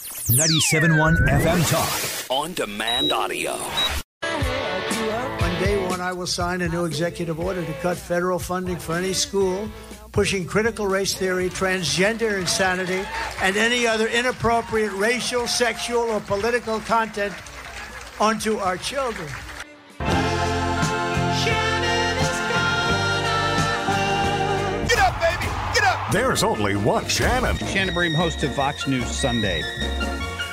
97.1 FM Talk. On demand audio. On day one, I will sign a new executive order to cut federal funding for any school pushing critical race theory, transgender insanity, and any other inappropriate racial, sexual, or political content onto our children. There's only one Shannon. Shannon Bream, host of Fox News Sunday.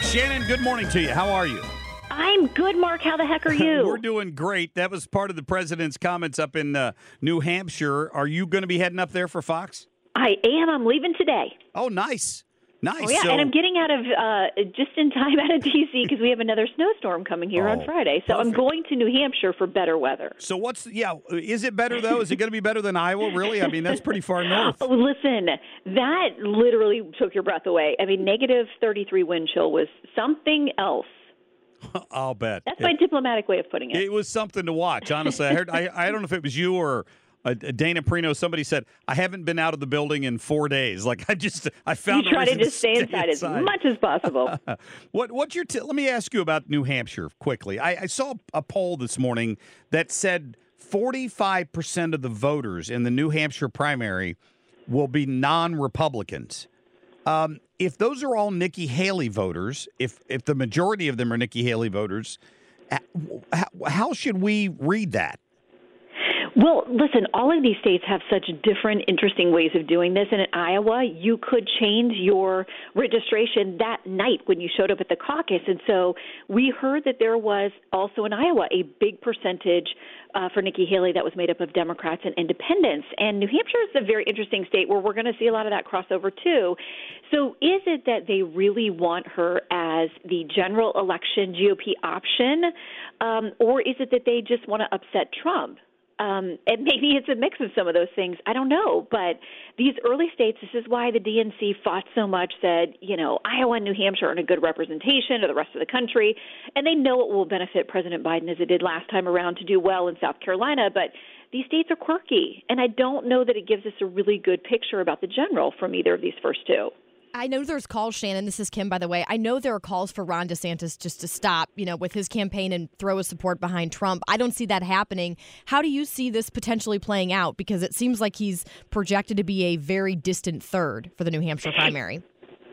Shannon, good morning to you. How are you? I'm good, Marc. How the heck are you? We're doing great. That was part of the president's comments up in uh, New Hampshire. Are you going to be heading up there for Fox? I am. I'm leaving today. Oh, nice. Nice. Oh, yeah, so, and I'm getting out of uh, just in time out of D.C. because we have another snowstorm coming here Oh, on Friday. So I'm going to New Hampshire for better weather. so what's yeah? Is it better though? Is it going to be better than Iowa? Really? I mean, that's pretty far north. Oh, listen, that literally took your breath away. I mean, negative 33 wind chill was something else. I'll bet. That's my diplomatic way of putting it. It was something to watch. Honestly, I heard. I, I don't know if it was you or uh, Dana Perino. Somebody said I haven't been out of the building in four days. Like I just I found you try to just stay inside, as much as possible. what what's your? T- let me ask you about New Hampshire quickly. I, I saw a poll this morning that said forty five percent of the voters in the New Hampshire primary will be non Republicans. Um, if those are all Nikki Haley voters, if if the majority of them are Nikki Haley voters, how, how should we read that? Well, listen, all of these states have such different, interesting ways of doing this. And in Iowa, you could change your registration that night when you showed up at the caucus. And so we heard that there was also in Iowa a big percentage uh, for Nikki Haley that was made up of Democrats and independents. And New Hampshire is a very interesting state where we're going to see a lot of that crossover too. So is it that they really want her as the general election GOP option, um, or is it that they just want to upset Trump? Um, and maybe it's a mix of some of those things. I don't know. But these early states, this is why the DNC fought so much, said, you know, Iowa and New Hampshire aren't a good representation of the rest of the country. And they know it will benefit President Biden as it did last time around to do well in South Carolina. But these states are quirky. And I don't know that it gives us a really good picture about the general from either of these first two. I know there's calls, Shannon. This is Kim, by the way. I know there are calls for Ron DeSantis just to stop, you know, with his campaign and throw his support behind Trump. I don't see that happening. How do you see this potentially playing out? Because it seems like he's projected to be a very distant third for the New Hampshire primary.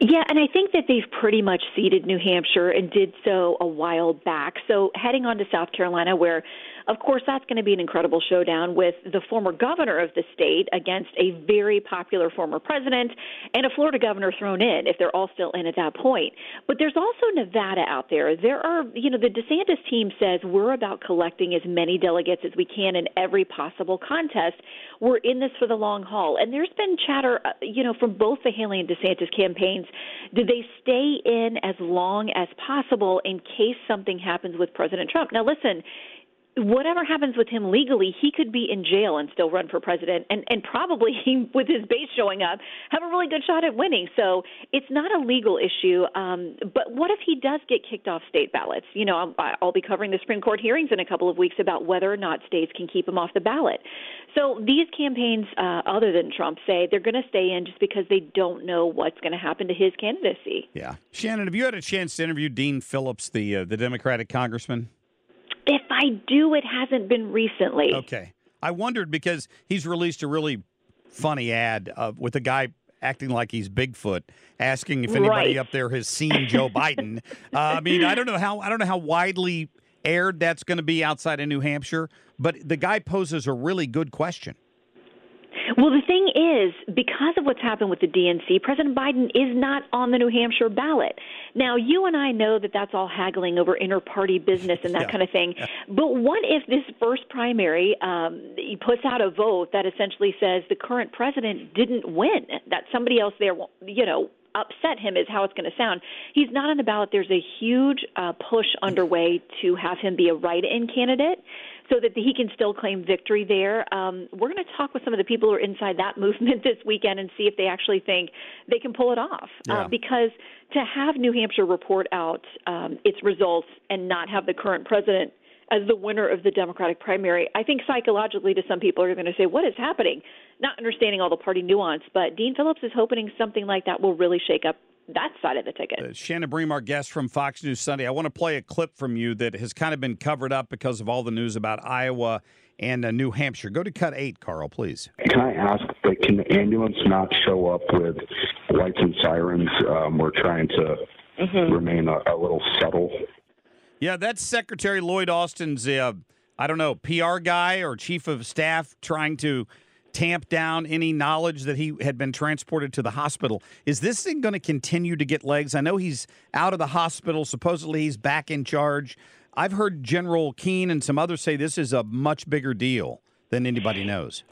Yeah, and I think that they've pretty much ceded New Hampshire and did so a while back. So heading on to South Carolina, where, of course, that's going to be an incredible showdown with the former governor of the state against a very popular former president and a Florida governor thrown in, if they're all still in at that point. But there's also Nevada out there. There are, you know, the DeSantis team says we're about collecting as many delegates as we can in every possible contest. We're in this for the long haul. And there's been chatter, uh, you know, from both the Haley and DeSantis campaigns do they stay in as long as possible in case something happens with President Trump? Now, listen, whatever happens with him legally, he could be in jail and still run for president, and and probably he, with his base showing up, have a really good shot at winning. So it's not a legal issue. Um, but what if he does get kicked off state ballots? You know, I'll, I'll be covering the Supreme Court hearings in a couple of weeks about whether or not states can keep him off the ballot. So these campaigns, uh, other than Trump, say they're going to stay in just because they don't know what's going to happen to his candidacy. Yeah, Shannon, have you had a chance to interview Dean Phillips, the uh, the Democratic congressman? I do, it hasn't been recently. Okay. I wondered because he's released a really funny ad uh, with a guy acting like he's Bigfoot, asking if anybody Right. up there has seen Joe Biden. Uh, I mean, I don't know how I don't know how widely aired that's going to be outside of New Hampshire, but the guy poses a really good question. Well, the thing is, because of what's happened with the DNC, President Biden is not on the New Hampshire ballot. Now, you and I know that that's all haggling over inter party business and that Yeah. kind of thing. But what if this first primary um, he puts out a vote that essentially says the current president didn't win, that somebody else there, you know, upset him is how it's going to sound. He's not on the ballot. There's a huge uh, push underway to have him be a write-in candidate so that he can still claim victory there. Um, we're going to talk with some of the people who are inside that movement this weekend and see if they actually think they can pull it off. Yeah. Uh, because to have New Hampshire report out um, its results and not have the current president as the winner of the Democratic primary, I think psychologically to some people are going to say, what is happening? Not understanding all the party nuance, but Dean Phillips is hoping something like that will really shake up that side of the ticket. Uh, Shannon Bream, our guest from Fox News Sunday. I want to play a clip from you that has kind of been covered up because of all the news about Iowa and uh, New Hampshire. Go to cut eight, Carl, please. Can I ask, like, can the ambulance not show up with lights and sirens? Um, we're trying to remain a, a little subtle. Yeah, that's Secretary Lloyd Austin's, uh, I don't know, PR guy or chief of staff trying to tamp down any knowledge that he had been transported to the hospital. Is this thing going to continue to get legs? I know he's out of the hospital. Supposedly he's back in charge. I've heard General Keane and some others say this is a much bigger deal than anybody knows.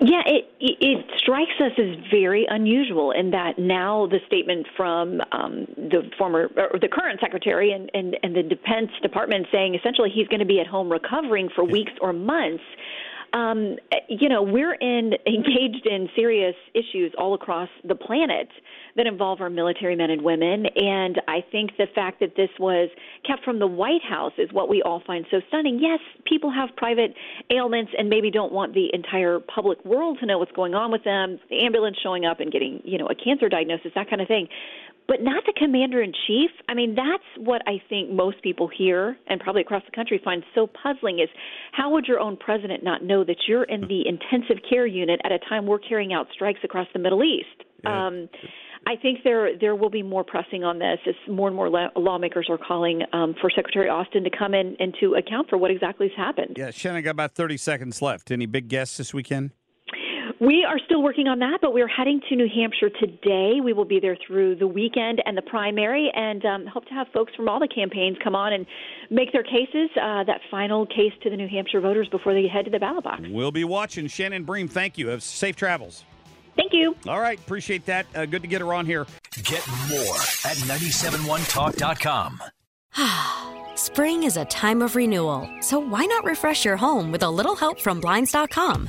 Yeah, it it strikes us as very unusual in that now the statement from um, the former or the current secretary and, and and the Defense Department saying essentially he's going to be at home recovering for weeks or months. Um, you know, we're in engaged in serious issues all across the planet that involve our military men and women, and I think the fact that this was kept from the White House is what we all find so stunning. Yes, people have private ailments and maybe don't want the entire public world to know what's going on with them. The ambulance showing up and getting, you know, a cancer diagnosis, that kind of thing. But not the commander in chief. I mean, that's what I think most people here and probably across the country find so puzzling is how would your own president not know that you're in the intensive care unit at a time we're carrying out strikes across the Middle East? Um, I think there there will be more pressing on this as more and more la- lawmakers are calling um, for Secretary Austin to come in and to account for what exactly has happened. Yeah, Shannon, got about 30 seconds left. Any big guests this weekend? We are still working on that, but we're heading to New Hampshire today. We will be there through the weekend and the primary, and um, hope to have folks from all the campaigns come on and make their cases, uh, that final case to the New Hampshire voters before they head to the ballot box. We'll be watching. Shannon Bream, thank you. Have safe travels. Thank you. All right, appreciate that. Uh, good to get her on here. Get more at 971talk.com. Spring is a time of renewal, so why not refresh your home with a little help from Blinds.com?